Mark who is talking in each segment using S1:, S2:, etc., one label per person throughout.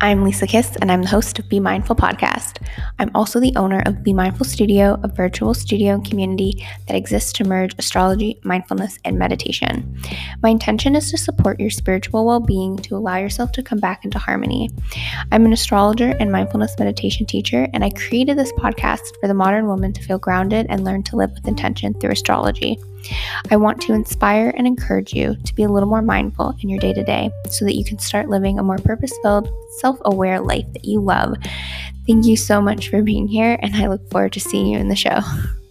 S1: I'm Lisa Kiss, and I'm the host of Be Mindful Podcast. I'm also the owner of Be Mindful Studio, a virtual studio community that exists to merge astrology, mindfulness, and meditation. My intention is to support your spiritual well being to allow yourself to come back into harmony. I'm an astrologer and mindfulness meditation teacher, and I created this podcast for the modern woman to feel grounded and learn to live with intention through astrology. I want to inspire and encourage you to be a little more mindful in your day to day so that you can start living a more purpose filled, self aware life that you love. Thank you so much for being here, and I look forward to seeing you in the show.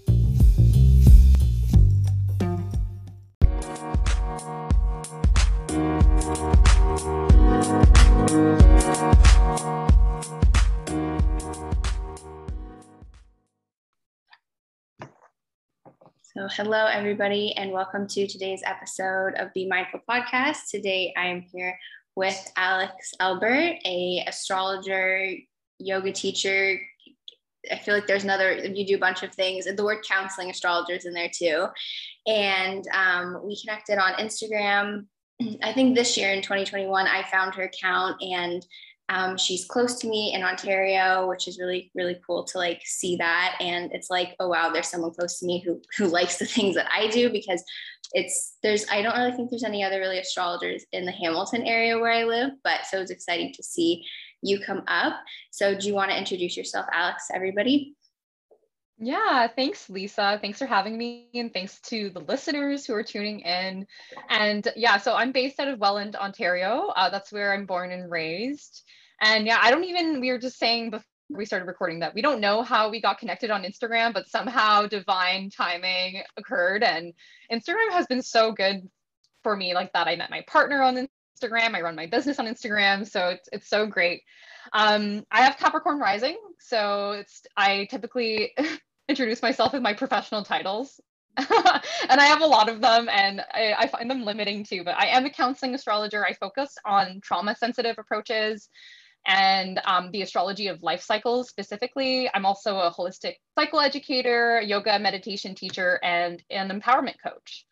S1: Hello, everybody, and welcome to today's episode of the Mindful Podcast. Today, I am here with Alex Albert, a astrologer, yoga teacher. I feel like there's another. You do a bunch of things. The word counseling astrologers in there too, and um, we connected on Instagram. I think this year in 2021, I found her account and um, she's close to me in Ontario, which is really, really cool to like see that. And it's like, oh wow, there's someone close to me who who likes the things that I do because it's there's I don't really think there's any other really astrologers in the Hamilton area where I live, but so it's exciting to see you come up. So do you want to introduce yourself, Alex, everybody?
S2: Yeah, thanks, Lisa. Thanks for having me, and thanks to the listeners who are tuning in. And yeah, so I'm based out of Welland, Ontario. Uh, that's where I'm born and raised. And yeah, I don't even, we were just saying before we started recording that we don't know how we got connected on Instagram, but somehow divine timing occurred. And Instagram has been so good for me like that. I met my partner on Instagram. I run my business on Instagram. So it's, it's so great. Um, I have Capricorn rising. So it's, I typically introduce myself with my professional titles. and I have a lot of them and I, I, find them limiting too, but I am a counseling astrologer. I focus on trauma sensitive approaches and um, the astrology of life cycles specifically. I'm also a holistic psychoeducator, yoga meditation teacher, and an empowerment coach.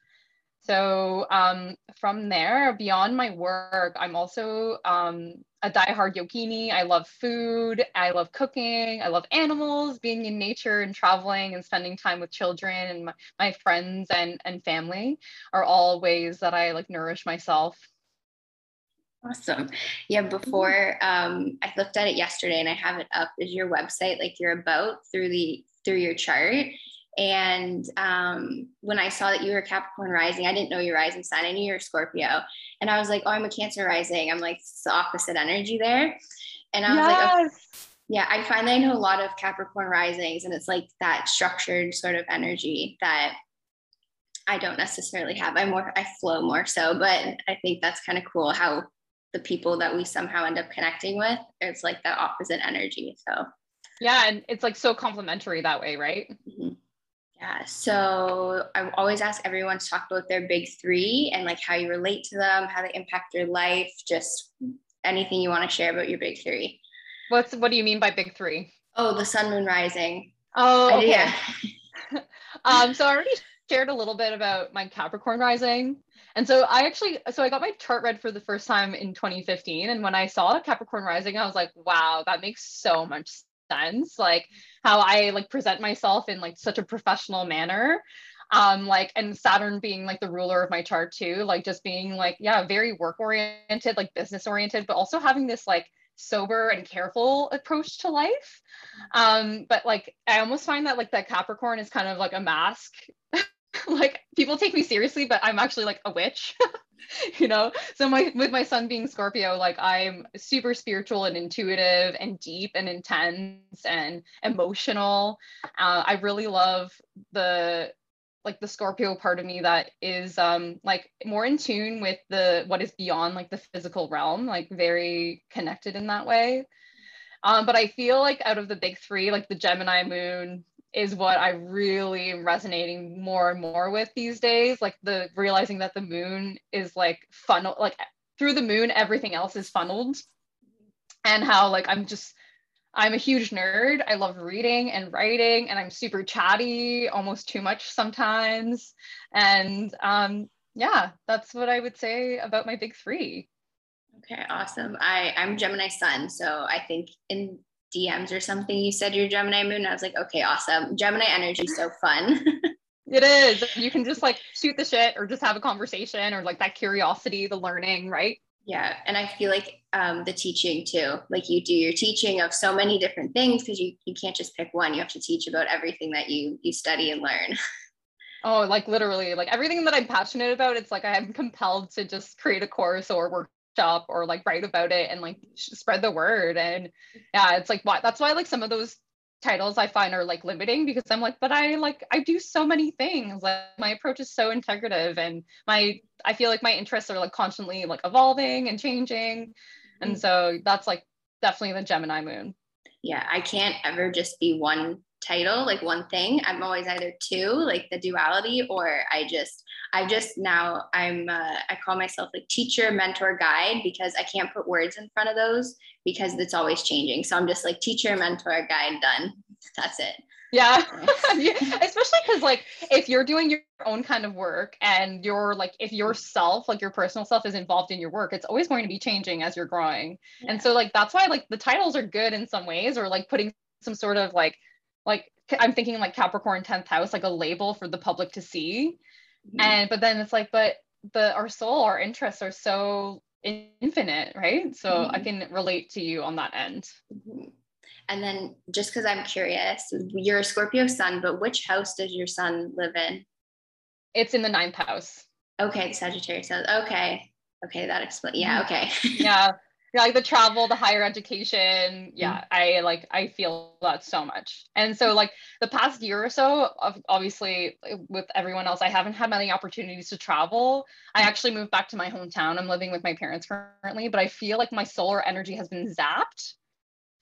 S2: So um, from there, beyond my work, I'm also um, a diehard yogini. I love food. I love cooking. I love animals, being in nature and traveling and spending time with children and my, my friends and, and family are all ways that I like nourish myself
S1: Awesome. Yeah, before um, I looked at it yesterday and I have it up is your website, like your about through the through your chart. And um, when I saw that you were Capricorn rising, I didn't know your rising sign. I knew you were Scorpio. And I was like, oh, I'm a Cancer rising. I'm like, it's the opposite energy there. And I was yes. like, okay. yeah, I find that I know a lot of Capricorn risings, and it's like that structured sort of energy that I don't necessarily have. I more I flow more so, but I think that's kind of cool how the people that we somehow end up connecting with it's like that opposite energy so
S2: yeah and it's like so complementary that way right
S1: mm-hmm. Yeah so i always ask everyone to talk about their big three and like how you relate to them how they impact your life just anything you want to share about your big three
S2: what's what do you mean by big three
S1: oh the sun moon rising
S2: oh okay. yeah um so i already shared a little bit about my capricorn rising and so I actually, so I got my chart read for the first time in 2015. And when I saw the Capricorn rising, I was like, wow, that makes so much sense. Like how I like present myself in like such a professional manner. Um, like, and Saturn being like the ruler of my chart too, like just being like, yeah, very work oriented, like business oriented, but also having this like sober and careful approach to life. Um, but like, I almost find that like that Capricorn is kind of like a mask like people take me seriously, but I'm actually like a witch. you know? So my with my sun being scorpio like i'm super spiritual and intuitive and deep and intense and emotional. Uh, i really love the like the scorpio part of me that is um like more in tune with the what is beyond like the physical realm like very connected in that way. Um but i feel like out of the big three like the gemini moon is what I really am resonating more and more with these days. Like the realizing that the moon is like funnel, like through the moon, everything else is funneled. And how like I'm just I'm a huge nerd. I love reading and writing, and I'm super chatty, almost too much sometimes. And um, yeah, that's what I would say about my big three.
S1: Okay, awesome. I I'm Gemini Sun, so I think in DMs or something you said you're Gemini Moon. I was like, okay, awesome. Gemini energy, so fun.
S2: it is. You can just like shoot the shit or just have a conversation or like that curiosity, the learning, right?
S1: Yeah, and I feel like um, the teaching too. Like you do your teaching of so many different things because you you can't just pick one. You have to teach about everything that you you study and learn.
S2: Oh, like literally, like everything that I'm passionate about, it's like I'm compelled to just create a course or workshop or like write about it and like spread the word. And yeah, it's like why that's why like some of those titles I find are like limiting because I'm like, but I like I do so many things. Like my approach is so integrative and my I feel like my interests are like constantly like evolving and changing. And mm-hmm. so that's like definitely the Gemini moon.
S1: Yeah, I can't ever just be one title, like one thing. I'm always either two, like the duality, or I just, I just now I'm, uh, I call myself like teacher, mentor, guide because I can't put words in front of those because it's always changing. So I'm just like teacher, mentor, guide, done. That's it.
S2: Yeah. Especially because, like, if you're doing your own kind of work and you're like, if yourself, like your personal self, is involved in your work, it's always going to be changing as you're growing. Yeah. And so, like, that's why, like, the titles are good in some ways, or like putting some sort of like like I'm thinking like Capricorn 10th house, like a label for the public to see. Mm-hmm. And but then it's like, but the our soul, our interests are so infinite, right? So mm-hmm. I can relate to you on that end. Mm-hmm.
S1: And then just because I'm curious, you're a Scorpio sun, but which house does your sun live in?
S2: It's in the ninth house.
S1: Okay, the Sagittarius. Okay. Okay, that explains. Yeah, okay.
S2: yeah yeah, like the travel, the higher education. Yeah, mm. I like I feel that so much. And so like the past year or so, obviously eh, with everyone else, I haven't had many opportunities to travel. I mm-hmm. actually moved back to my hometown. I'm living with my parents currently, but I feel like my solar energy has been zapped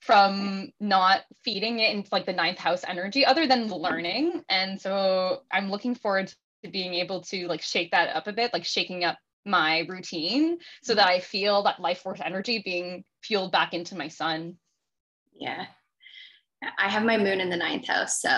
S2: from mm-hmm. not feeding it into like the ninth house energy other than learning. And so I'm looking forward to being able to like shake that up a bit, like shaking up my routine so that mm-hmm. I feel that life force energy being fueled back into my sun.
S1: Yeah. I have my moon in the ninth house. So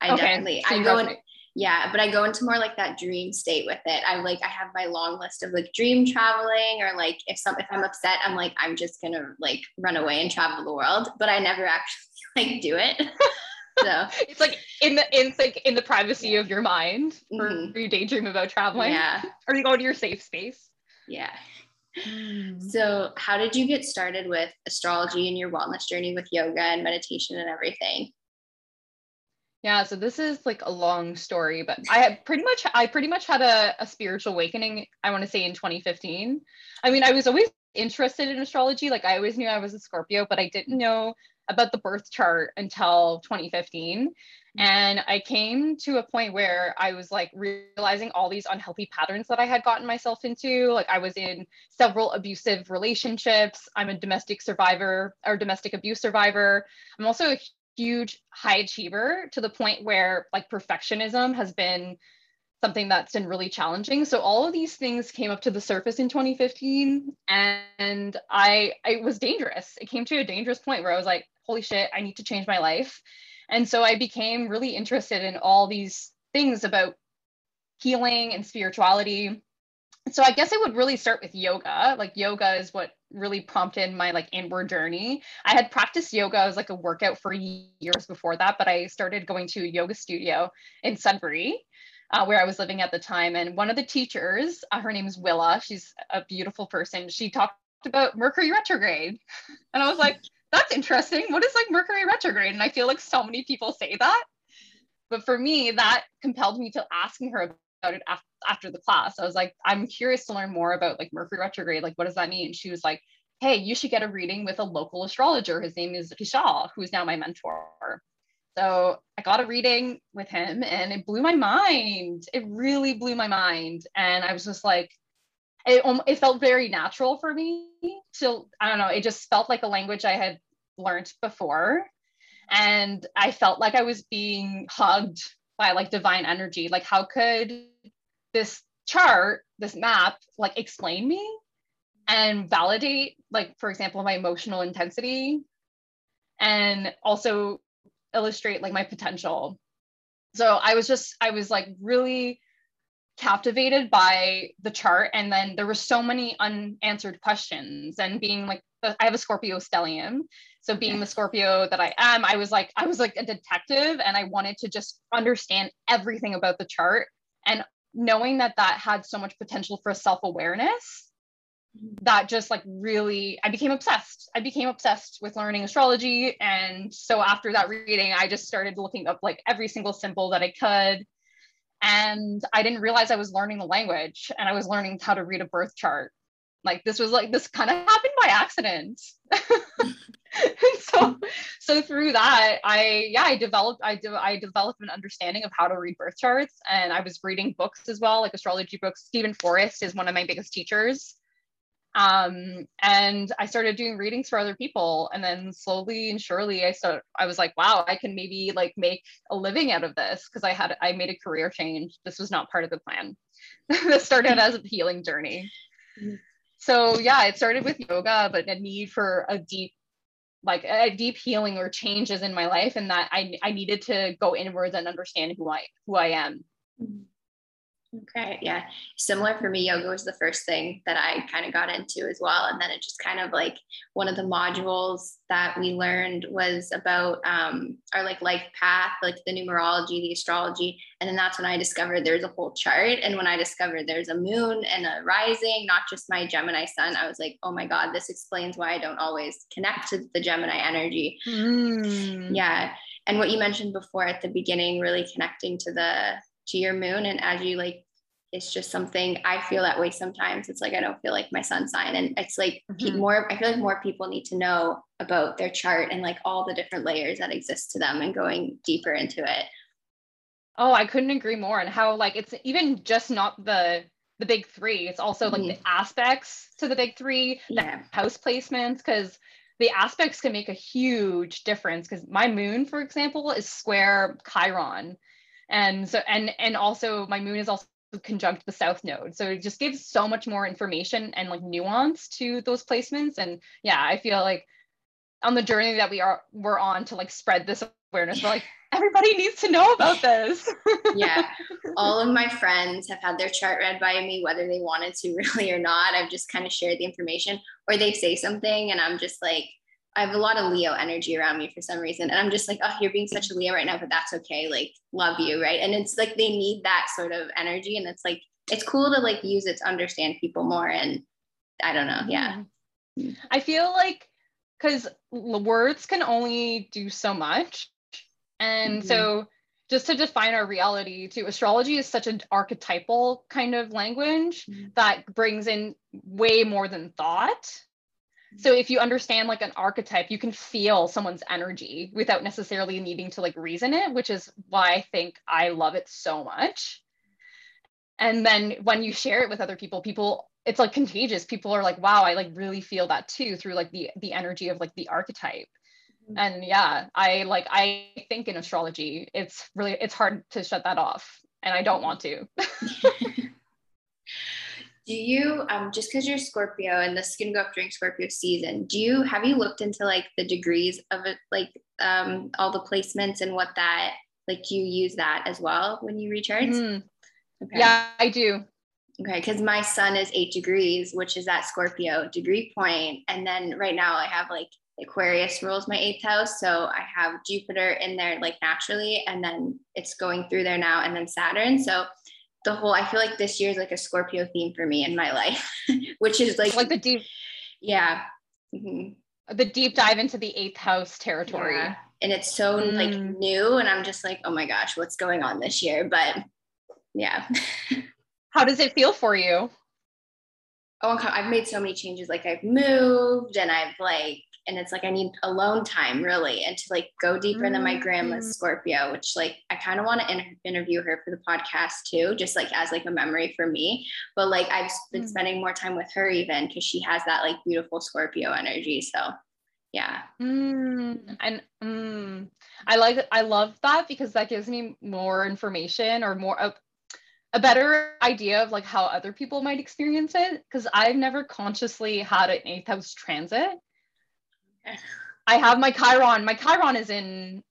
S1: I okay. definitely, so I go in, yeah, but I go into more like that dream state with it. I'm like, I have my long list of like dream traveling or like if some, if I'm upset, I'm like, I'm just going to like run away and travel the world, but I never actually like do it.
S2: so it's like in the in like in the privacy yeah. of your mind or mm-hmm. you daydream about traveling.
S1: Yeah.
S2: Or you go to your safe space.
S1: Yeah. Mm. so how did you get started with astrology and your wellness journey with yoga and meditation and everything?
S2: Yeah so this is like a long story but i had pretty much i pretty much had a, a spiritual awakening i want to say in 2015 i mean i was always interested in astrology like i always knew i was a scorpio but i didn't know about the birth chart until 2015. Mm-hmm. And I came to a point where I was like realizing all these unhealthy patterns that I had gotten myself into. Like I was in several abusive relationships. I'm a domestic survivor or domestic abuse survivor. I'm also a huge high achiever to the point where like perfectionism has been something that's been really challenging. So all of these things came up to the surface in 2015 and I it was dangerous. It came to a dangerous point where I was like, holy shit, I need to change my life. And so I became really interested in all these things about healing and spirituality. So I guess I would really start with yoga. Like yoga is what really prompted my like inward journey. I had practiced yoga as like a workout for years before that, but I started going to a yoga studio in Sudbury. Uh, where I was living at the time. And one of the teachers, uh, her name is Willa, she's a beautiful person. She talked about Mercury retrograde. And I was like, that's interesting. What is like Mercury retrograde? And I feel like so many people say that. But for me, that compelled me to asking her about it after, after the class. I was like, I'm curious to learn more about like Mercury retrograde. Like, what does that mean? She was like, hey, you should get a reading with a local astrologer. His name is Vishal, who's now my mentor. So I got a reading with him and it blew my mind. It really blew my mind. And I was just like, it, um, it felt very natural for me to i don't know it just felt like a language i had learned before. And i felt like i was being hugged by like divine energy. Like how could this chart this map like explain me and validate like for example my emotional intensity and also illustrate like my potential? So i was just i was like really captivated by the chart and then there were so many unanswered questions and being like I have a Scorpio stellium so being the Scorpio that I am I was like I was like a detective and I wanted to just understand everything about the chart and knowing that that had so much potential for self-awareness that just like really i became obsessed. I became obsessed with learning astrology and so after that reading i just started looking up like every single symbol that i could and i didn't realize i was learning the language and i was learning how to read a birth chart. Like this was like this kind of happened by accident. So so through that i yeah i developed i do i developed an understanding of how to read birth charts and i was reading books as well like astrology books. Steven forrest is one of my biggest teachers um, and I started doing readings for other people. And then slowly and surely I started, I was like, wow, I can maybe like make a living out of this. Cause I had, I made a career change. This was not part of the plan. this started as a healing journey. So yeah, it started with yoga, but a need for a deep, like a deep healing or changes in my life. And that I, I needed to go inwards and understand who I, who I am. Mm-hmm.
S1: Okay. Yeah. Similar for me, yoga was the first thing that I kind of got into as well. And then it just kind of like one of the modules that we learned was about um, our like life path, like the numerology, the astrology. And then that's when I discovered there's a whole chart. And when I discovered there's a moon and a rising, not just my Gemini sun, I was like, oh my God, this explains why I don't always connect to the Gemini energy. Mm. Yeah. And what you mentioned before at the beginning, really connecting to the to your moon and as you like it's just something I feel that way sometimes. It's like I don't feel like my sun sign. And it's like mm-hmm. more, I feel like more people need to know about their chart and like all the different layers that exist to them and going deeper into it.
S2: Oh, I couldn't agree more. And how like it's even just not the the big three, it's also like mm-hmm. the aspects to the big three, yeah. house placements, because the aspects can make a huge difference. Because my moon, for example, is square Chiron and so and and also my moon is also conjunct the south node. So it just gives so much more information and like nuance to those placements. And yeah i feel like on the journey that we are we're on to like spread this awareness we're like everybody needs to know about this.
S1: Yeah. All of my friends have had their chart read by me whether they wanted to really or not. I've just kind of shared the information or they say something and i'm just like I have a lot of Leo energy around me for some reason. And I'm just like, oh, you're being such a Leo right now, but that's okay. Like, love you. Right. And it's like they need that sort of energy. And it's like, it's cool to like use it to understand people more. And I don't know. Yeah.
S2: I feel like because words can only do so much. And mm-hmm. so just to define our reality too, astrology is such an archetypal kind of language mm-hmm. that brings in way more than thought so if you understand like an archetype, you can feel someone's energy without necessarily needing to like reason it, which is why I think I love it so much. And then when you share it with other people, people it's like contagious. People are like, wow, I like really feel that too through like the the energy of like the archetype. Mm-hmm. And yeah, I like I think in astrology, it's really it's hard to shut that off. And I don't want to.
S1: do you um just because you're scorpio and this can go up during scorpio season do you have you looked into like the degrees of it like um all the placements and what that like you use that as well when you recharge mm.
S2: okay. yeah i do
S1: okay because my sun is eight degrees which is that scorpio degree point and then right now i have like Aquarius rules my eighth house. So I have Jupiter in there like naturally, and then it's going through there now, and then Saturn. So the whole I feel like this year is like a Scorpio theme for me in my life, which is like
S2: like the deep
S1: yeah. Mm-hmm.
S2: The deep dive into the eighth house territory. Yeah.
S1: And it's so mm. like new and I'm just like, oh my gosh, what's going on this year? But yeah.
S2: How does it feel for you?
S1: Oh, I've made so many changes. Like I've moved and I've like and it's like I need alone time really and to like go deeper mm-hmm. than my grandma's mm. Scorpio which like I kind of want to in- interview her for the podcast too just like as like a memory for me but like I've been mm-hmm. spending more time with her even because she has that like beautiful Scorpio energy so yeah
S2: mm, and mm, I like I love that because that gives me more information or more a, a better idea of like how other people might experience it because I've never consciously had an eighth house transit I have my Chiron. My Chiron is in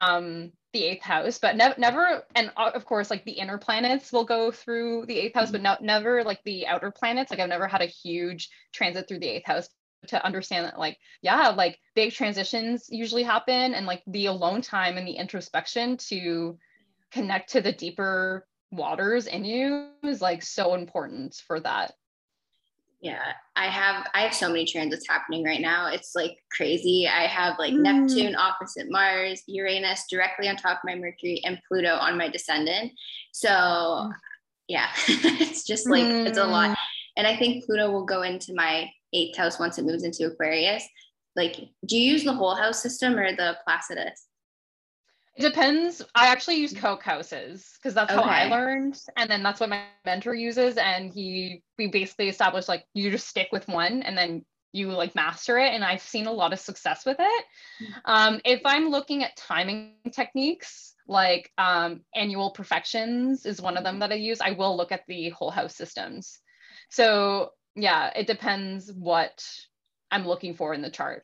S2: um the eighth house, but never, never, and uh, of course, like the inner planets will go through the eighth house, but no, never like the outer planets. Like I've never had a huge transit through the eighth house to understand that, like, yeah, like big transitions usually happen, and like the alone time and the introspection to connect to the deeper waters in you is like so important for that
S1: yeah i have i have so many transits happening right now it's like crazy i have like mm. neptune opposite mars uranus directly on top of my mercury and pluto on my descendant so mm. yeah it's just like mm. it's a lot mm. and i think pluto will go into my eighth house once it moves into aquarius like do you use the whole house system or the placidus
S2: it depends. I actually use Koch houses because that's okay. how I learned. And then that's what my mentor uses. And he, we basically established like you just stick with one and then you like master it. And I've seen a lot of success with it. Mm-hmm. Um, if I'm looking at timing techniques, like um, annual profections is one of them that I use, I will look at the whole house systems. So yeah, it depends what I'm looking for in the chart.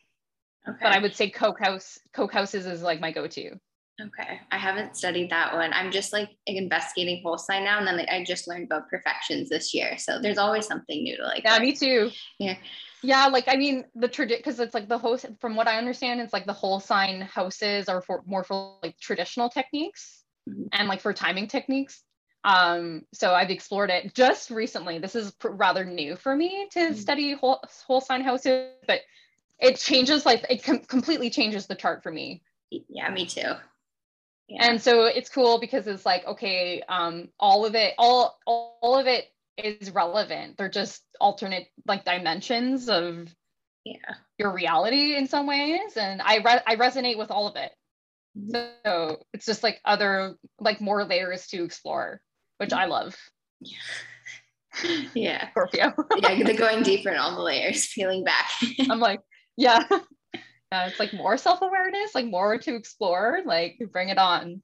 S2: Okay. But I would say Koch House, Koch Houses is like my go-to.
S1: Okay. I haven't studied that one. I'm just like investigating whole sign now. And then like, I just learned about profections this year. So there's always something new to like.
S2: Yeah, me too.
S1: Yeah.
S2: Yeah. Like, I mean, the tradition, because it's like the host, from what I understand, it's like the whole sign houses are for more for like traditional techniques mm-hmm. and like for timing techniques. Um, so I've explored it just recently. This is pr- rather new for me to mm-hmm. study whole, whole sign houses, but it changes like it com- completely changes the chart for me.
S1: Yeah, me too.
S2: Yeah. And so it's cool because it's like, okay, um, all of it, all, all of it is relevant. They're just alternate like dimensions of
S1: yeah
S2: your reality in some ways. And I re- I resonate with all of it. Mm-hmm. So it's just like other like more layers to explore, which I love.
S1: Yeah. yeah.
S2: Scorpio.
S1: yeah, the going deeper in all the layers, peeling back.
S2: I'm like, yeah. Uh, it's like more self-awareness, like more to explore, like bring it on.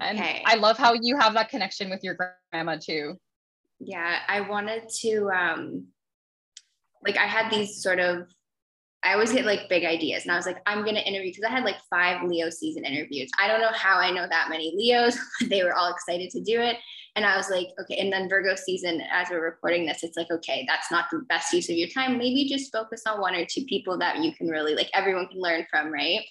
S2: And okay. I love how you have that connection with your grandma too.
S1: Yeah, I wanted to um like I had these sort of I always get like big ideas and I was like, I'm gonna interview because I had like five Leo season interviews. I don't know how I know that many Leos, they were all excited to do it. And I was like, okay. And then Virgo season, as we're recording this, it's like, okay, that's not the best use of your time. Maybe just focus on one or two people that you can really like everyone can learn from, right?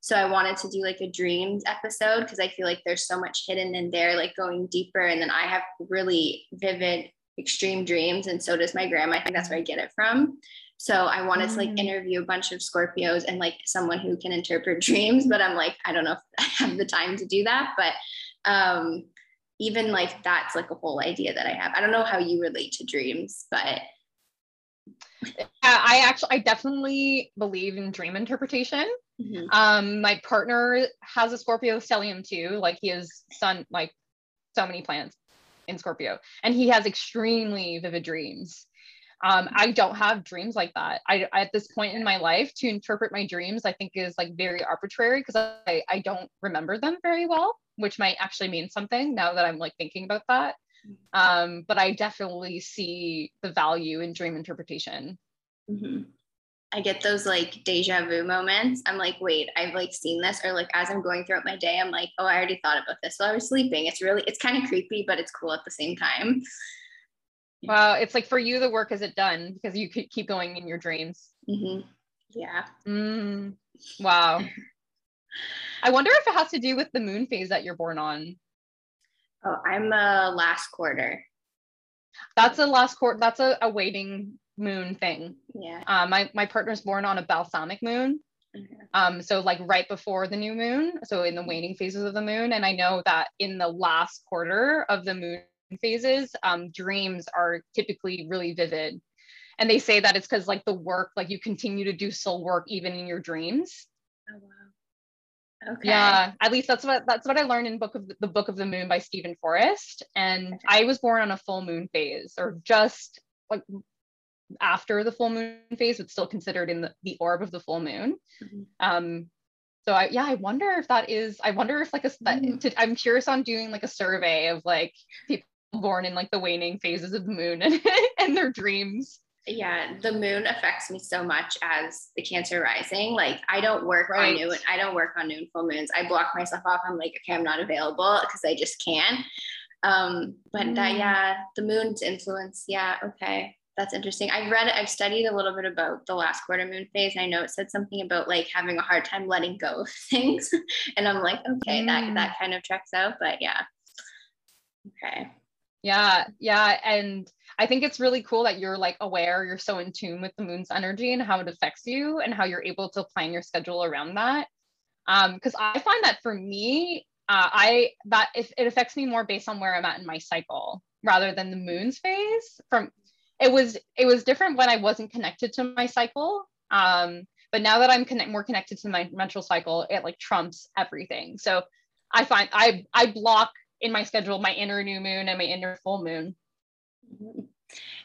S1: So I wanted to do like a dreams episode because I feel like there's so much hidden in there, like going deeper. And then I have really vivid, extreme dreams. And so does my grandma. I think that's where I get it from. So I wanted mm. to like mm. interview a bunch of Scorpios and like someone who can interpret dreams, but I'm like, I don't know if I have the time to do that. But um, even like that's like a whole idea that I have. I don't know how you relate to dreams, but yeah,
S2: I actually I definitely believe in dream interpretation. Mm-hmm. Um, my partner has a Scorpio stellium too. Like he has sun like so many planets in Scorpio, and he has extremely vivid dreams. Um, I don't have dreams like that. I at this point in my life to interpret my dreams, I think is like very arbitrary because I, I don't remember them very well which might actually mean something now that I'm like thinking about that. Mm-hmm. Um, but I definitely see the value in dream interpretation.
S1: Mm-hmm. I get those like deja vu moments. I'm like, wait, I've like seen this, or like as I'm going throughout my day, I'm like, oh, I already thought about this while I was sleeping. It's really, it's kind of creepy, but it's cool at the same time.
S2: Wow, it's like for you, the work is it done because you could keep going in your dreams.
S1: Mm-hmm. Yeah.
S2: Mm, wow. I wonder if it has to do with the moon phase that you're born on.
S1: Oh, I'm a last quarter.
S2: That's a last quarter. That's a, a waning moon thing.
S1: Yeah.
S2: Um, my my partner's born on a balsamic moon. Mm-hmm. Um, so like right before the new moon, so in the waning phases of the moon, and I know that in the last quarter of the moon phases, um, dreams are typically really vivid, and they say that it's because like the work, like you continue to do soul work even in your dreams.
S1: Oh wow. Okay.
S2: Yeah, at least that's what that's what I learned in book of the Book of the Moon by Steven Forrest. And okay. I was born on a full moon phase, or just like after the full moon phase, but still considered in the, the orb of the full moon. Mm-hmm. Um, so I yeah, I wonder if that is. I wonder if like a. Mm. To, I'm curious on doing like a survey of like people born in like the waning phases of the moon and, and their dreams.
S1: yeah the moon affects me so much as the cancer rising. Like i don't work right. on noon i don't work on noon full moons. I block myself off. I'm like okay i'm not available because i just can't um but mm. that yeah the moon's influence. Yeah okay. That's interesting. I've read i've studied a little bit about the last quarter moon phase and i know it said something about like having a hard time letting go of things. And i'm like okay mm. that that kind of checks out but yeah. Okay
S2: yeah yeah and I think it's really cool that you're like aware, you're so in tune with the moon's energy and how it affects you and how you're able to plan your schedule around that. Um, because I find that for me, uh, I that if it affects me more based on where I'm at in my cycle rather than the moon's phase. From it was it was different when I wasn't connected to my cycle. Um, but now that I'm connect more connected to my menstrual cycle, it like trumps everything. So I find I I block in my schedule my inner new moon and my inner full moon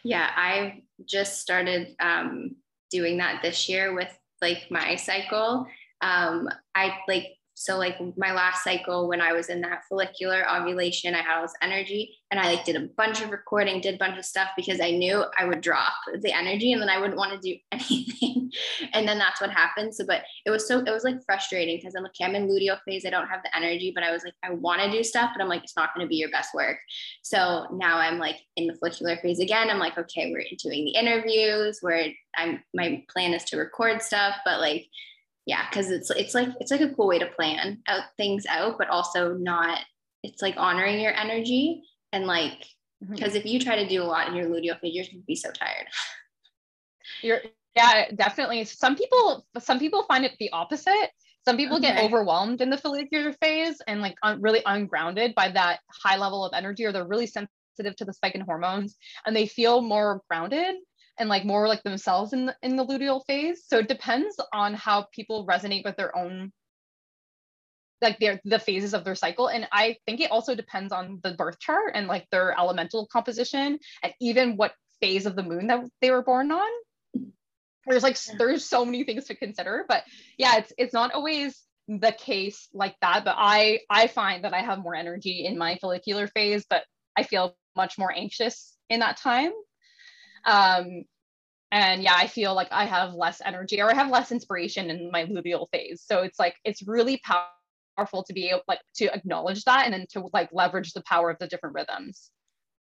S1: yeah, I just started um, doing that this year with like my cycle. Um, I like so like my last cycle when I was in that follicular ovulation, I had all this energy and I like did a bunch of recording, did a bunch of stuff because I knew I would drop the energy and then I wouldn't want to do anything. and then that's what happened. So, but it was so, it was like frustrating because I'm like, okay, I'm in luteal phase. I don't have the energy, but I was like, I want to do stuff, but I'm like, it's not going to be your best work. So now I'm like in the follicular phase again. I'm like, okay, we're doing the interviews where I'm, my plan is to record stuff, but like, yeah because it's it's like it's like a cool way to plan out things out but also not it's like honoring your energy and like because mm-hmm. if you try to do a lot in your luteal phase you're gonna be so tired
S2: you're yeah definitely some people some people find it the opposite some people okay. get overwhelmed in the follicular phase and like un- really ungrounded by that high level of energy or they're really sensitive to the spike in hormones and they feel more grounded and like more like themselves in the, in the luteal phase. So it depends on how people resonate with their own like their the phases of their cycle and i think it also depends on the birth chart and like their elemental composition and even what phase of the moon that they were born on there's like yeah. there's so many things to consider but yeah it's it's not always the case like that but i i find that i have more energy in my follicular phase but i feel much more anxious in that time um, and yeah, I feel like I have less energy or I have less inspiration in my luteal phase. So it's like it's really powerful to be able like to acknowledge that and then to like leverage the power of the different rhythms.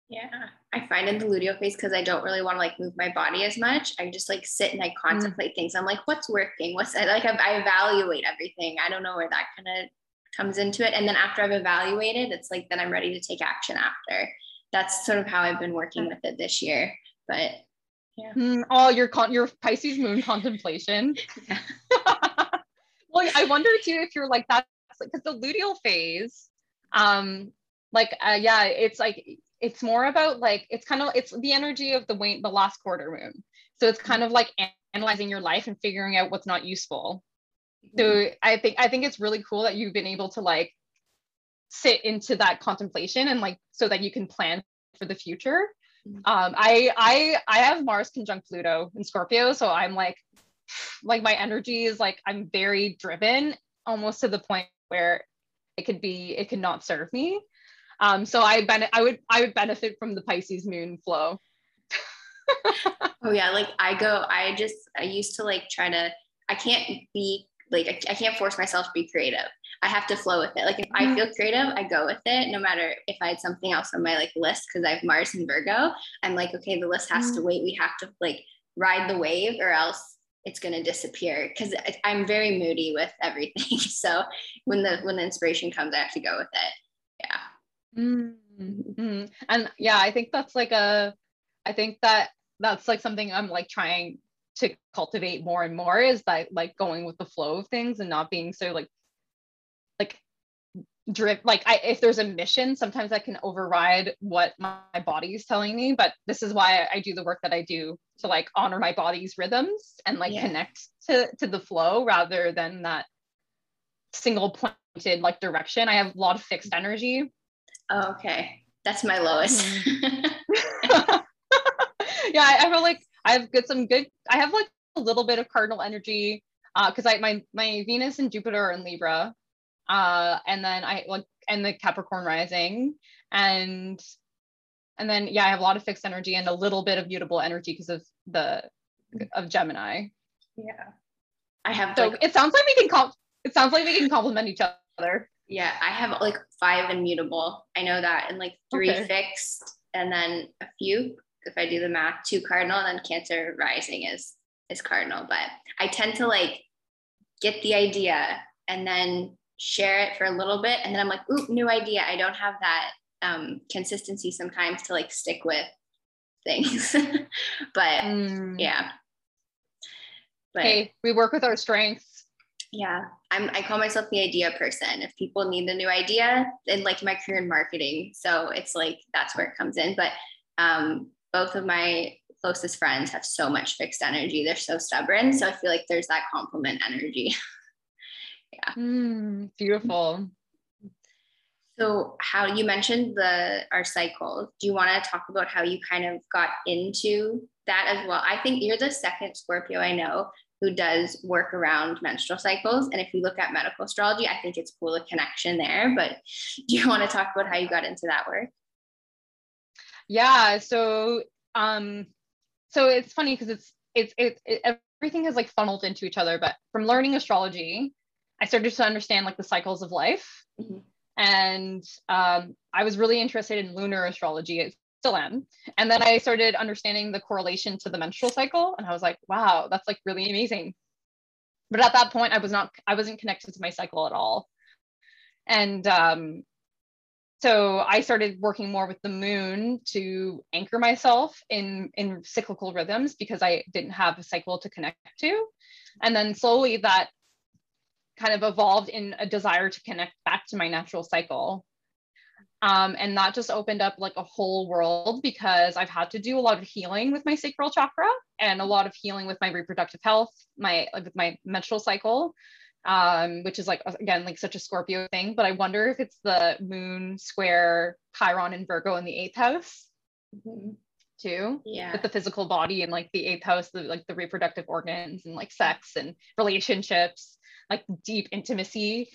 S1: Yeah, I find in the luteal phase because I don't really want to like move my body as much. I just like sit and I contemplate mm. things. I'm like, what's working? What's I like? I, I evaluate everything. I don't know where that kind of comes into it. And then after I've evaluated, it's like then I'm ready to take action after. That's sort of how I've been working with it this year but yeah. Mm,
S2: oh, your con- your Pisces moon contemplation. Yeah. well, I wonder too if you're like that because the luteal phase, um, like uh, yeah, it's like it's more about like it's kind of it's the energy of the way the last quarter moon. So it's kind of like analyzing your life and figuring out what's not useful. So mm-hmm. I think I think it's really cool that you've been able to like sit into that contemplation and like so that you can plan for the future. Um, I I I have Mars conjunct Pluto in Scorpio, so I'm like, like my energy is like I'm very driven, almost to the point where it could be it could not serve me. Um, so I ben- I would I would benefit from the Pisces moon flow.
S1: oh yeah, like I go, I just I used to like try to I can't be like I, I can't force myself to be creative. I have to flow with it. Like if I mm-hmm. feel creative, I go with it. No matter if I had something else on my like list because I have Mars and Virgo, I'm like, okay, the list has mm-hmm. to wait. We have to like ride the wave or else it's going to disappear because I'm very moody with everything. so when the when the inspiration comes, I have to go with it. Yeah.
S2: Mm-hmm. And yeah, I think that's like a, I think that that's like something I'm like trying to cultivate more and more is that like going with the flow of things and not being so like drip like I, if there's a mission sometimes i can override what my, my body is telling me but this is why I, I, do the work that i do to like honor my body's rhythms and like yeah. connect to to the flow rather than that single pointed like direction. I have a lot of fixed energy.
S1: Oh, okay. That's my lowest.
S2: Mm-hmm. yeah I, I feel like i have good some good i have like a little bit of cardinal energy uh because i my my venus and jupiter are in libra uh, and then I like and the Capricorn rising, and And then yeah, I have a lot of fixed energy and a little bit of mutable energy because of the of Gemini.
S1: Yeah. I have
S2: So
S1: like
S2: it sounds like we can com- it sounds like we can complement each other.
S1: yeah, I have like five immutable. I know that and like three
S2: Okay.
S1: fixed and then a few if I do the math, two cardinal and then cancer rising is is cardinal. But I tend to like get the idea and then share it for a little bit and then I'm like, oop, new idea. I don't have that um consistency sometimes to like stick with things. but
S2: Mm.
S1: yeah. But
S2: Hey, we work with our strengths.
S1: yeah, I'm I call myself the idea person. If people need the new idea, and like my career in marketing, so it's like that's where it comes in. But um, both of my closest friends have so much fixed energy. They're so stubborn. So I feel like there's that complement energy.
S2: Mm, beautiful.
S1: So how you mentioned the our cycle. Do you want to talk about how you kind of got into that as well? I think you're the second Scorpio I know who does work around menstrual cycles. And if you look at medical astrology, I think it's cool the connection there. But do you want to talk about how you got into that work?
S2: Yeah. So um so it's funny because it's it's it, it everything has like funneled into each other. But from learning astrology, I started to understand like the cycles of life.
S1: Mhm.
S2: And um, I was really interested in lunar astrology. I still am. And then I started understanding the correlation to the menstrual cycle. And I was like, wow, that's like really amazing. But at that point, I was not, I wasn't connected to my cycle at all. And um, so I started working more with the moon to anchor myself in in cyclical rhythms because I didn't have a cycle to connect to. And then slowly that kind of evolved in a desire to connect back to my natural cycle. Um, and that just opened up like a whole world because I've had to do a lot of healing with my sacral chakra and a lot of healing with my reproductive health, my with my menstrual cycle, um, which is like again like such a Scorpio thing. But I wonder if it's the moon square Chiron and Virgo in the eighth house too
S1: Yeah.
S2: with the physical body and like the eighth house, the like the reproductive organs and like sex and relationships, like deep intimacy.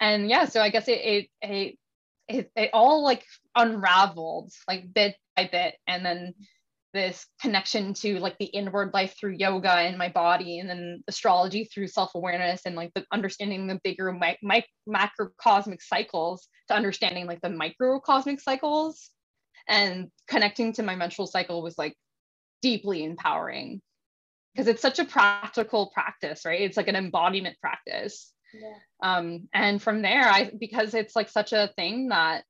S2: And yeah, so I guess it it it it, it all like unraveled like bit by bit. And then this connection to like the inward life through yoga and my body and then astrology through self-awareness and like the understanding the bigger mi- mi- macrocosmic cycles to understanding like the microcosmic cycles and connecting to my menstrual cycle was like deeply empowering because it's such a practical practice right it's like an embodiment practice
S1: Yeah.
S2: um, and from there i because it's like such a thing that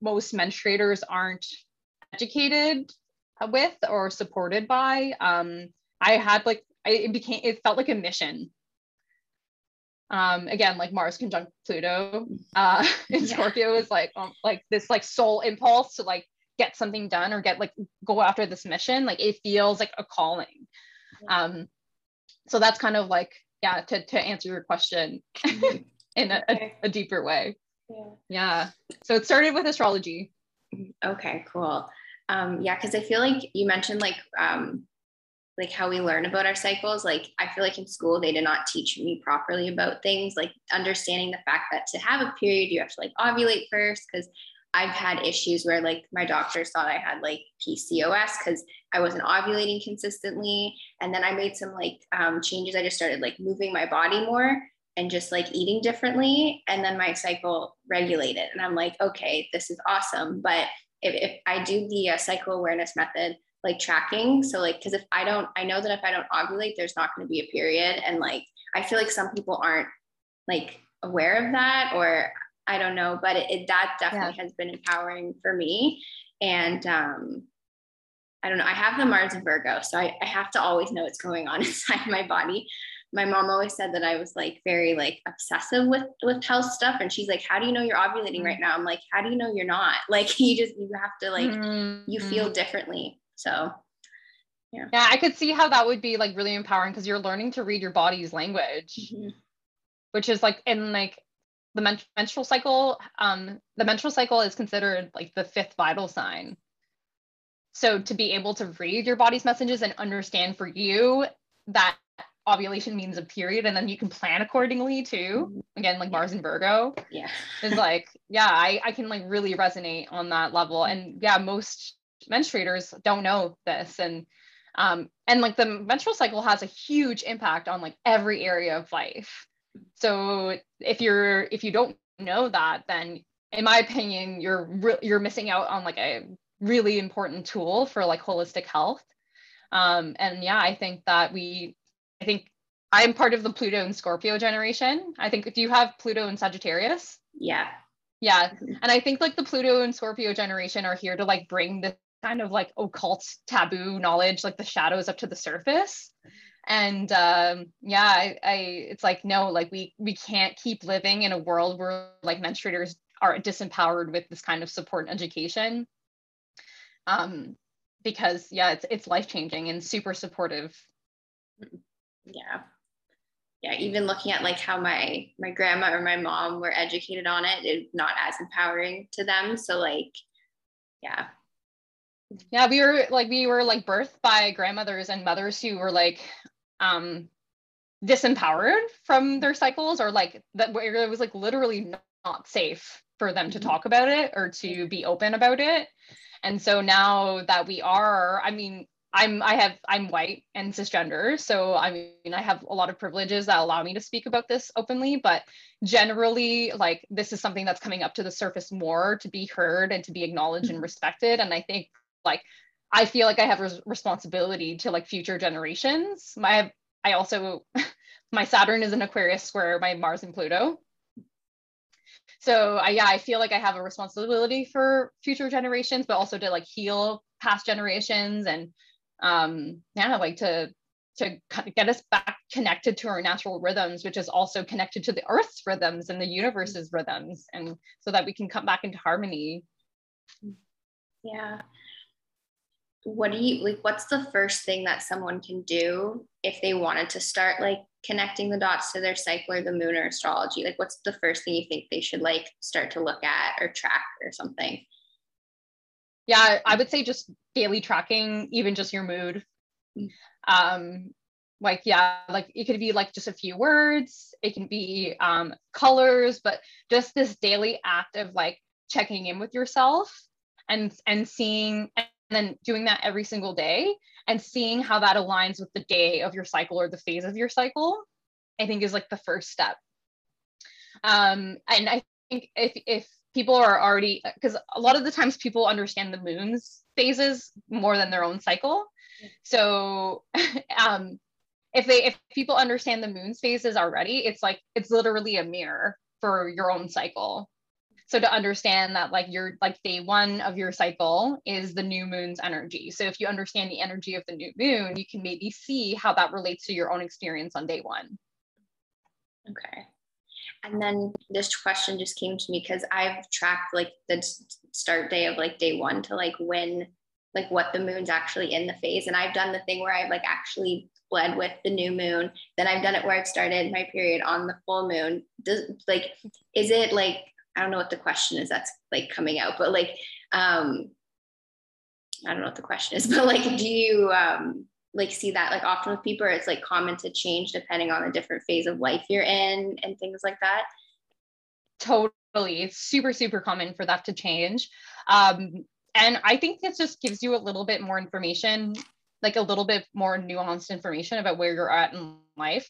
S2: most menstruators aren't educated with or supported by um, i had like I, it became it felt like a mission um again like mars conjunct pluto uh in
S1: Yeah.
S2: scorpio is like um, like this like soul impulse to like get something done or get like go after this mission like it feels like a calling um so that's kind of like yeah to, to answer your question in a, a, a deeper way
S1: Yeah.
S2: yeah so it started with astrology
S1: Okay, cool. Um, yeah, because I feel like you mentioned like um, like how we learn about our cycles. Like I feel like in school they did not teach me properly about things like understanding the fact that to have a period you have to like ovulate first. Because I've had issues where like my doctors thought I had like PCOS because I wasn't ovulating consistently, and then I made some like um, changes. I just started like moving my body more and just like eating differently. And then my cycle regulated. And i'm like okay this is awesome. But if, if i do the uh, cycle awareness method like tracking so like because if i don't i know that if i don't ovulate there's not going to be a period. And like i feel like some people aren't like aware of that or i don't know but it, it that definitely has been empowering for me. And um I don't know. I have the Mars in Virgo, so I, I have to always know what's going on inside my body. My mom always said that I was like very like obsessive with with health stuff and she's like how do you know you're ovulating right now? I'm like how do you know you're not? Like you just you have to like you
S2: Mhm.
S1: feel differently so
S2: yeah. Yeah, i could see how that would be like really empowering because you're learning to read your body's language. Which is like in like the men- menstrual cycle um the menstrual cycle is considered like the fifth vital sign. So to be able to read your body's messages and understand for you that ovulation means a period and then you can plan accordingly too. Again like mars and virgo.
S1: Yeah.
S2: It's like yeah I, I can like really resonate on that level. And yeah most menstruators don't know this. And um and like the menstrual cycle has a huge impact on like every area of life so if you're if you don't know that then in my opinion you're re- you're missing out on like a really important tool for like holistic health. Um and yeah i think that we i think i'm part of the pluto and scorpio generation. I think if you have pluto and sagittarius?
S1: Yeah.
S2: Yeah. Mm-hmm. and i think like the pluto and scorpio generation are here to like bring this kind of like occult taboo knowledge like the shadows up to the surface and um yeah I, I it's like no like we we can't keep living in a world where like menstruators are disempowered with this kind of support and education. Um because yeah it's it's life changing and super supportive.
S1: Yeah. Yeah even looking at like how my my grandma or my mom were educated on it it's not as empowering to them. So like yeah.
S2: Yeah we were like we were like birthed by grandmothers and mothers who were like um disempowered from their cycles or like that where it was like literally not safe for them to mm-hmm. talk about it or to be open about it and so now that we are i mean i'm i have i'm white and cisgender so i mean i have a lot of privileges that allow me to speak about this openly but generally like this is something that's coming up to the surface more to be heard and to be acknowledged and mm-hmm. respected and i think like I feel like I have a responsibility to like future generations. My I also my Saturn is an Aquarius square my Mars and Pluto. So I yeah, I feel like I have a responsibility for future generations, but also to like heal past generations and um yeah, like to to get us back connected to our natural rhythms, which is also connected to the Earth's rhythms and the universe's rhythms, and so that we can come back into harmony.
S1: Yeah what do you like what's the first thing that someone can do if they wanted to start like connecting the dots to their cycle or the moon or astrology? Like what's the first thing you think they should like start to look at or track or something?
S2: Yeah i would say just daily tracking even just your mood. Mm. um like yeah like it could be like just a few words. It can be um colors but just this daily act of like checking in with yourself and and seeing then doing that every single day and seeing how that aligns with the day of your cycle or the phase of your cycle, I think is like the first step. Um, and I think if, if people are already, because a lot of the times people understand the moon's phases more than their own cycle. So um, if they, if people understand the moon's phases already, it's like, it's literally a mirror for your own cycle so to understand that like your like day one of your cycle is the new moon's energy. So if you understand the energy of the new moon you can maybe see how that relates to your own experience on day one.
S1: Okay. And then this question just came to me because i've tracked like the start day of like day one to like when like what the moon's actually in the phase. And i've done the thing where i've like actually bled with the new moon. Then i've done it where i've started my period on the full moon. Does like is it like I don't know what the question is that's like coming out, but like, um, I don't know what the question is, but like, do you um, like see that like often with people, it's like common to change depending on the different phase of life you're in and things like that?
S2: Totally. It's super, super common for that to change. Um, and I think this just gives you a little bit more information, like a little bit more nuanced information about where you're at in life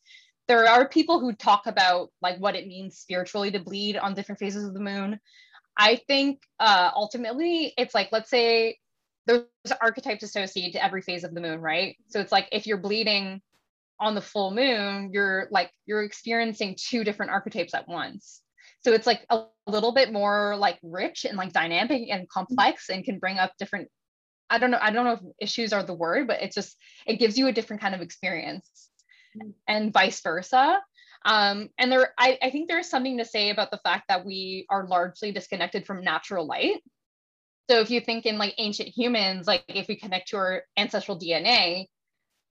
S2: there are people who talk about like what it means spiritually to bleed on different phases of the moon. I think uh, ultimately it's like, let's say there's archetypes associated to every phase of the moon, right? So it's like if you're bleeding on the full moon, you're like, you're experiencing two different archetypes at once. So it's like a little bit more like rich and like dynamic and complex and can bring up different I don't know, I don't know if issues are the word, but it's just, it gives you a different kind of experience and vice versa. Um, and there, I, I think there's something to say about the fact that we are largely disconnected from natural light. So if you think in like ancient humans, like if we connect to our ancestral DNA,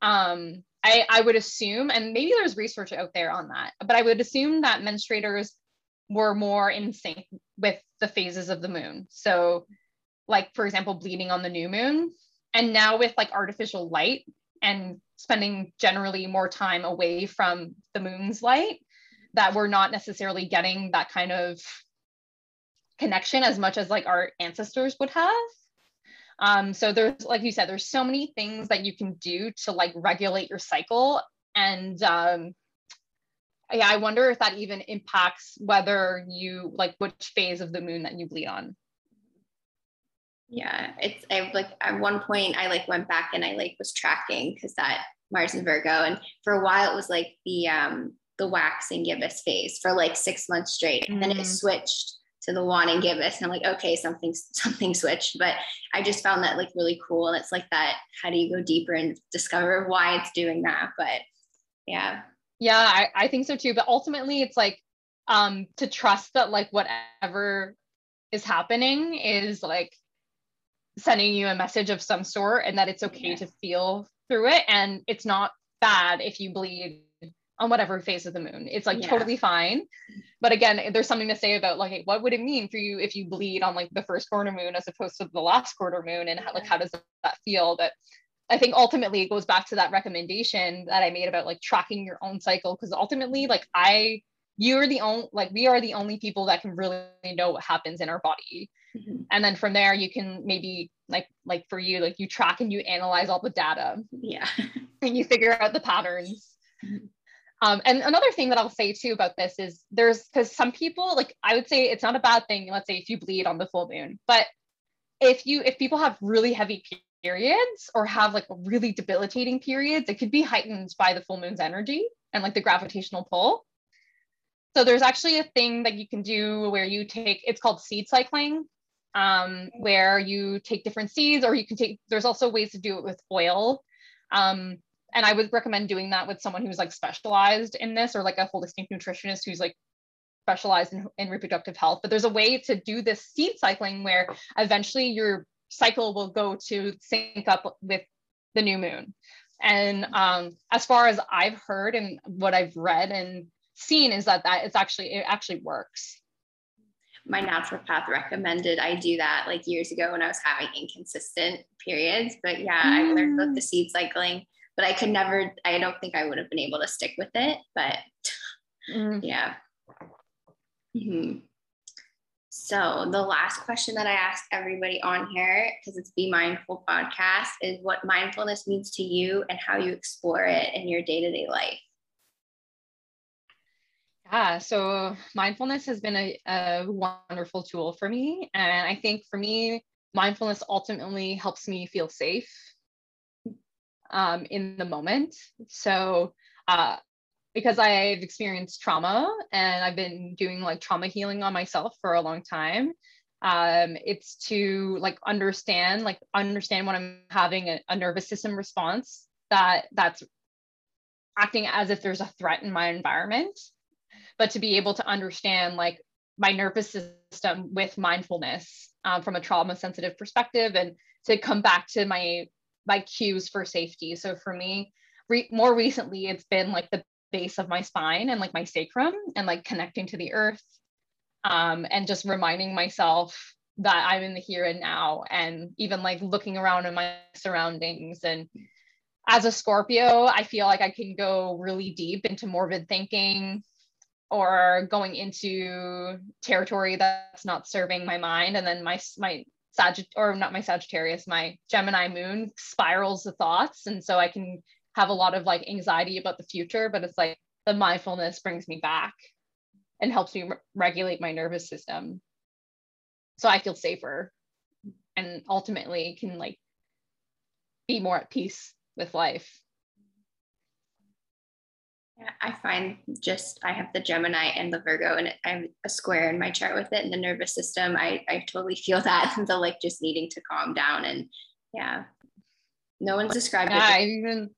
S2: um, I, I would assume, and maybe there's research out there on that, but I would assume that menstruators were more in sync with the phases of the moon. So, like for example, bleeding on the new moon. And now with like artificial light and spending generally more time away from the moon's light that we're not necessarily getting that kind of connection as much as like our ancestors would have. Um, so there's like you said there's so many things that you can do to like regulate your cycle. And um, yeah i wonder if that even impacts whether you like which phase of the moon that you bleed on
S1: yeah it's i like at one point i like went back and i like was tracking because that mars and virgo and for a while it was like the um the waxing gibbous phase for like six months straight and then it mm. switched to the waning gibbous and i'm like okay something something switched but i just found that like really cool and it's like that how do you go deeper and discover why it's doing that but yeah
S2: yeah I, I think so too but ultimately it's like um to trust that like whatever is happening is like sending you a message of some sort and that it's okay yeah. to feel through it. And it's not bad if you bleed on whatever phase of the moon. It's like yeah. totally fine. But again there's something to say about like what would it mean for you if you bleed on like the first quarter moon as opposed to the last quarter moon? And how, like how does that feel? But I think ultimately it goes back to that recommendation that I made about like tracking your own cycle. Because ultimately like I you're the only like we are the only people that can really know what happens in our body mm-hmm. and then from there you can maybe like like for you like you track and you analyze all the data
S1: yeah
S2: and you figure out the patterns mm-hmm. um, and another thing that I'll say too about this is there's because some people like I would say it's not a bad thing let's say if you bleed on the full moon but if you if people have really heavy periods or have like really debilitating periods, it could be heightened by the full moon's energy and like the gravitational pull. So there's actually a thing that you can do where you take, it's called seed cycling, um, where you take different seeds or you can take, there's also ways to do it with oil. Um, and I would recommend doing that with someone who's like specialized in this or like a holistic nutritionist who's like specialized in, in reproductive health. But there's a way to do this seed cycling where eventually you're cycle will go to sync up with the new moon. And um, as far as I've heard and what I've read and seen is that that it's actually it actually works.
S1: My naturopath recommended I do that like years ago when I was having inconsistent periods. But yeah, mm. I learned about the mm. seed cycling, but I could never. I don't think I would have been able to stick with it. But mm. yeah. Mm-hmm. So, the last question that I ask everybody on here, because it's Be Mindful podcast, is what mindfulness means to you and how you explore it in your day to day life.
S2: Yeah, so mindfulness has been a, a wonderful tool for me. And I think for me, mindfulness ultimately helps me feel safe um, in the moment. So, uh, because I've experienced trauma and I've been doing like trauma healing on myself for a long time. Um, it's to like understand, like understand when I'm having a, a nervous system response that that's acting as if there's a threat in my environment, but to be able to understand like my nervous system with mindfulness um, from a trauma sensitive perspective and to come back to my my cues for safety. So for me, re- more recently, it's been like the base of my spine and like my sacrum and like connecting to the earth um, and just reminding myself that I'm in the here and now and even like looking around in my surroundings and as a Scorpio, I feel like I can go really deep into morbid thinking or going into territory that's not serving my mind and then my my Sagitt or not my Sagittarius, my Gemini moon spirals the thoughts and so I can have a lot of like anxiety about the future, but it's like the mindfulness brings me back and helps me re- regulate my nervous system. So I feel safer and ultimately can like be more at peace with life.
S1: Yeah, I find just I have the Gemini and the Virgo, and I have a square in my chart with it. And the nervous system, I I totally feel that the like just needing to calm down. And yeah, no one's described
S2: yeah, it. I even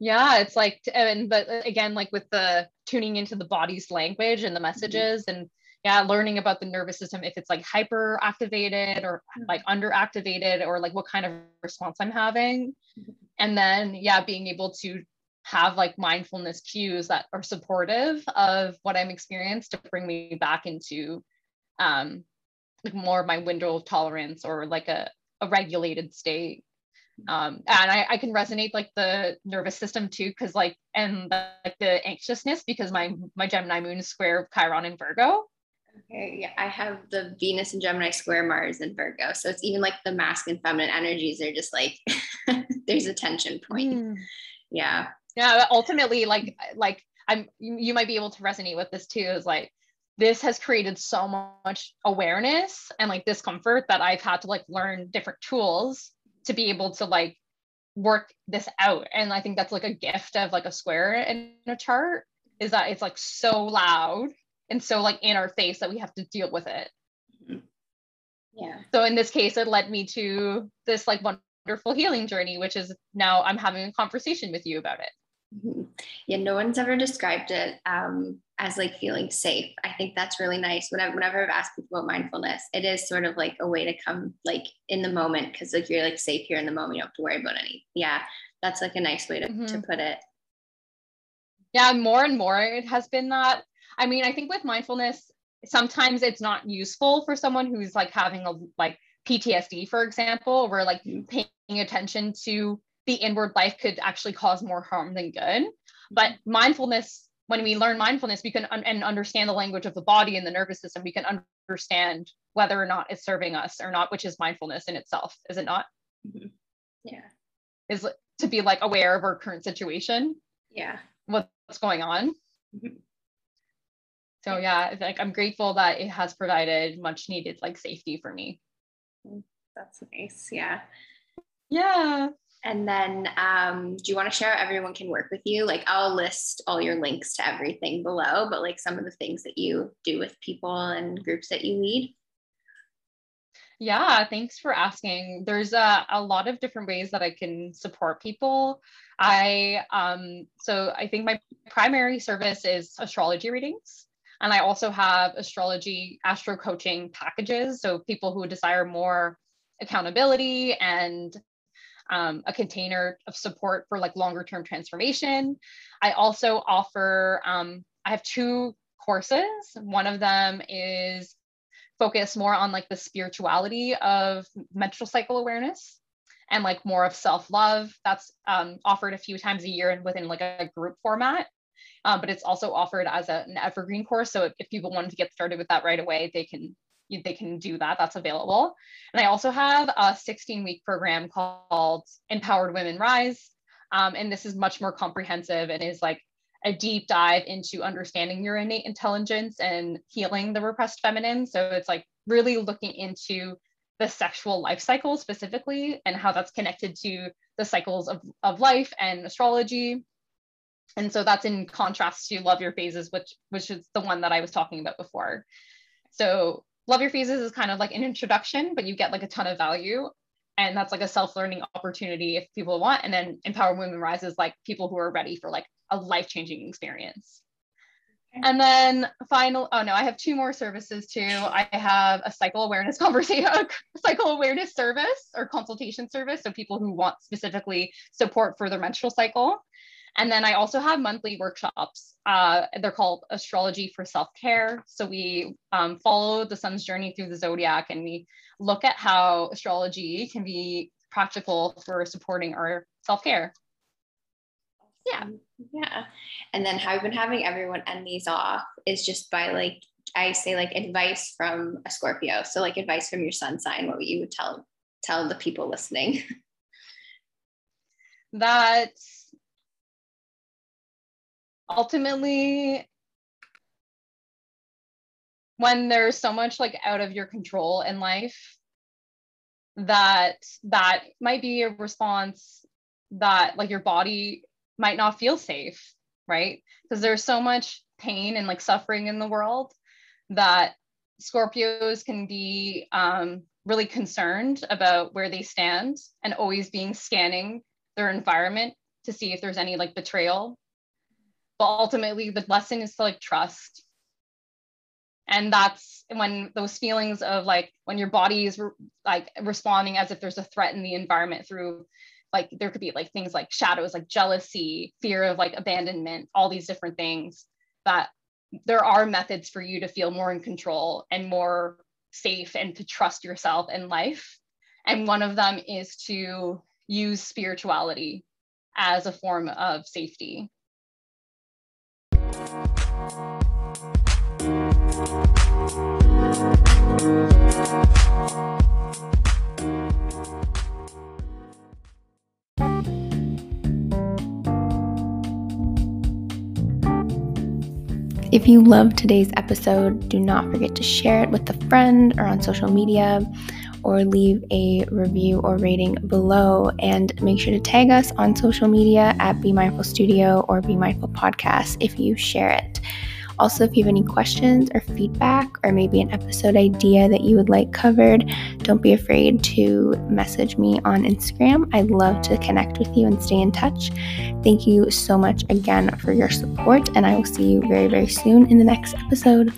S2: yeah it's like and but again like with the tuning into the body's language and the mm-hmm. messages mm-hmm. and yeah learning about the nervous system if it's like hyper activated or mm-hmm. like under activated or like what kind of response i'm having mm-hmm. and then yeah being able to have like mindfulness cues that are supportive of what i'm experienced to bring me back into um like more of my window of tolerance or like a, a regulated state. Um and I, I can resonate like the nervous system too because like and the, like the anxiousness because my my gemini moon is square chiron and virgo.
S1: Okay yeah i have the venus and gemini square mars and virgo. So it's even like the masculine feminine energies are just like there's a tension point. Mm. yeah
S2: yeah ultimately like like i'm you might be able to resonate with this too is like this has created so much awareness and like discomfort that i've had to like learn different tools to be able to like work this out. And i think that's like a gift of like a square in a chart is that it's like so loud and so like in our face that we have to deal with it.
S1: Yeah.
S2: So in this case it led me to this like wonderful healing journey which is now i'm having a conversation with you about it.
S1: yeah no one's ever described it um, as like feeling safe. I think that's really nice. Whenever, whenever I've asked people about mindfulness, it is sort of like a way to come like in the moment because like you're like safe here in the moment. You don't have to worry about any. Yeah, that's like a nice way to, mm-hmm. to put it.
S2: Yeah, more and more it has been that. I mean, I think with mindfulness, sometimes it's not useful for someone who's like having a like PTSD, for example, where like mm-hmm. paying attention to the inward life could actually cause more harm than good. But mm-hmm. mindfulness when we learn mindfulness, we can un- and understand the language of the body and the nervous system. We can understand whether or not it's serving us or not, which is mindfulness in itself, is it not?
S1: Mm-hmm. Yeah.
S2: Is to be like aware of our current situation.
S1: Yeah.
S2: What's going on. Mm-hmm. So yeah, like I'm grateful that it has provided much needed like safety for me.
S1: That's nice. Yeah.
S2: Yeah.
S1: And then, um, do you want to share how everyone can work with you? Like, I'll list all your links to everything below, but like some of the things that you do with people and groups that you lead.
S2: Yeah, thanks for asking. There's a, a lot of different ways that I can support people. I um, so I think my primary service is astrology readings. And I also have astrology astro coaching packages. So people who desire more accountability and um, a container of support for like longer term transformation. I also offer, um, I have two courses. One of them is focused more on like the spirituality of menstrual cycle awareness and like more of self-love that's um, offered a few times a year and within like a group format um, but it's also offered as a, an evergreen course so if, if people wanted to get started with that right away they can they can do that. That's available. And I also have a 16 week program called Empowered Women Rise. Um, and this is much more comprehensive and is like a deep dive into understanding your innate intelligence and healing the repressed feminine. So it's like really looking into the sexual life cycle specifically and how that's connected to the cycles of, of life and astrology. And so that's in contrast to Love Your Phases, which which is the one that I was talking about before. So Love Your Phases is kind of like an introduction, but you get like a ton of value. And that's like a self-learning opportunity if people want. And then Empower Women Rise is like people who are ready for like a life-changing experience. And then final, oh no, I have two more services too. I have a cycle awareness conversation, cycle awareness service or consultation service. So people who want specifically support for their menstrual cycle. And then I also have monthly workshops. Uh, they're called Astrology for Self Care. So we um, follow the sun's journey through the zodiac and we look at how astrology can be practical for supporting our self care.
S1: Yeah. Yeah. And then how I've been having everyone end these off is just by like, I say like advice from a Scorpio. So like advice from your sun sign, what would you would tell tell the people listening.
S2: That ultimately when there's so much like out of your control in life that that might be a response that like your body might not feel safe right? Because there's so much pain and like suffering in the world that scorpios can be um, really concerned about where they stand and always being scanning their environment to see if there's any like betrayal but ultimately the lesson is to like trust and that's when those feelings of like when your body is re- like responding as if there's a threat in the environment through like there could be like things like shadows like jealousy fear of like abandonment all these different things that there are methods for you to feel more in control and more safe and to trust yourself in life and one of them is to use spirituality as a form of safety.
S3: If you loved today's episode, do not forget to share it with a friend or on social media or leave a review or rating below. And make sure to tag us on social media at Be Mindful Studio or Be Mindful Podcast if you share it. Also, if you have any questions or feedback, or maybe an episode idea that you would like covered, don't be afraid to message me on Instagram. I'd love to connect with you and stay in touch. Thank you so much again for your support, and I will see you very, very soon in the next episode.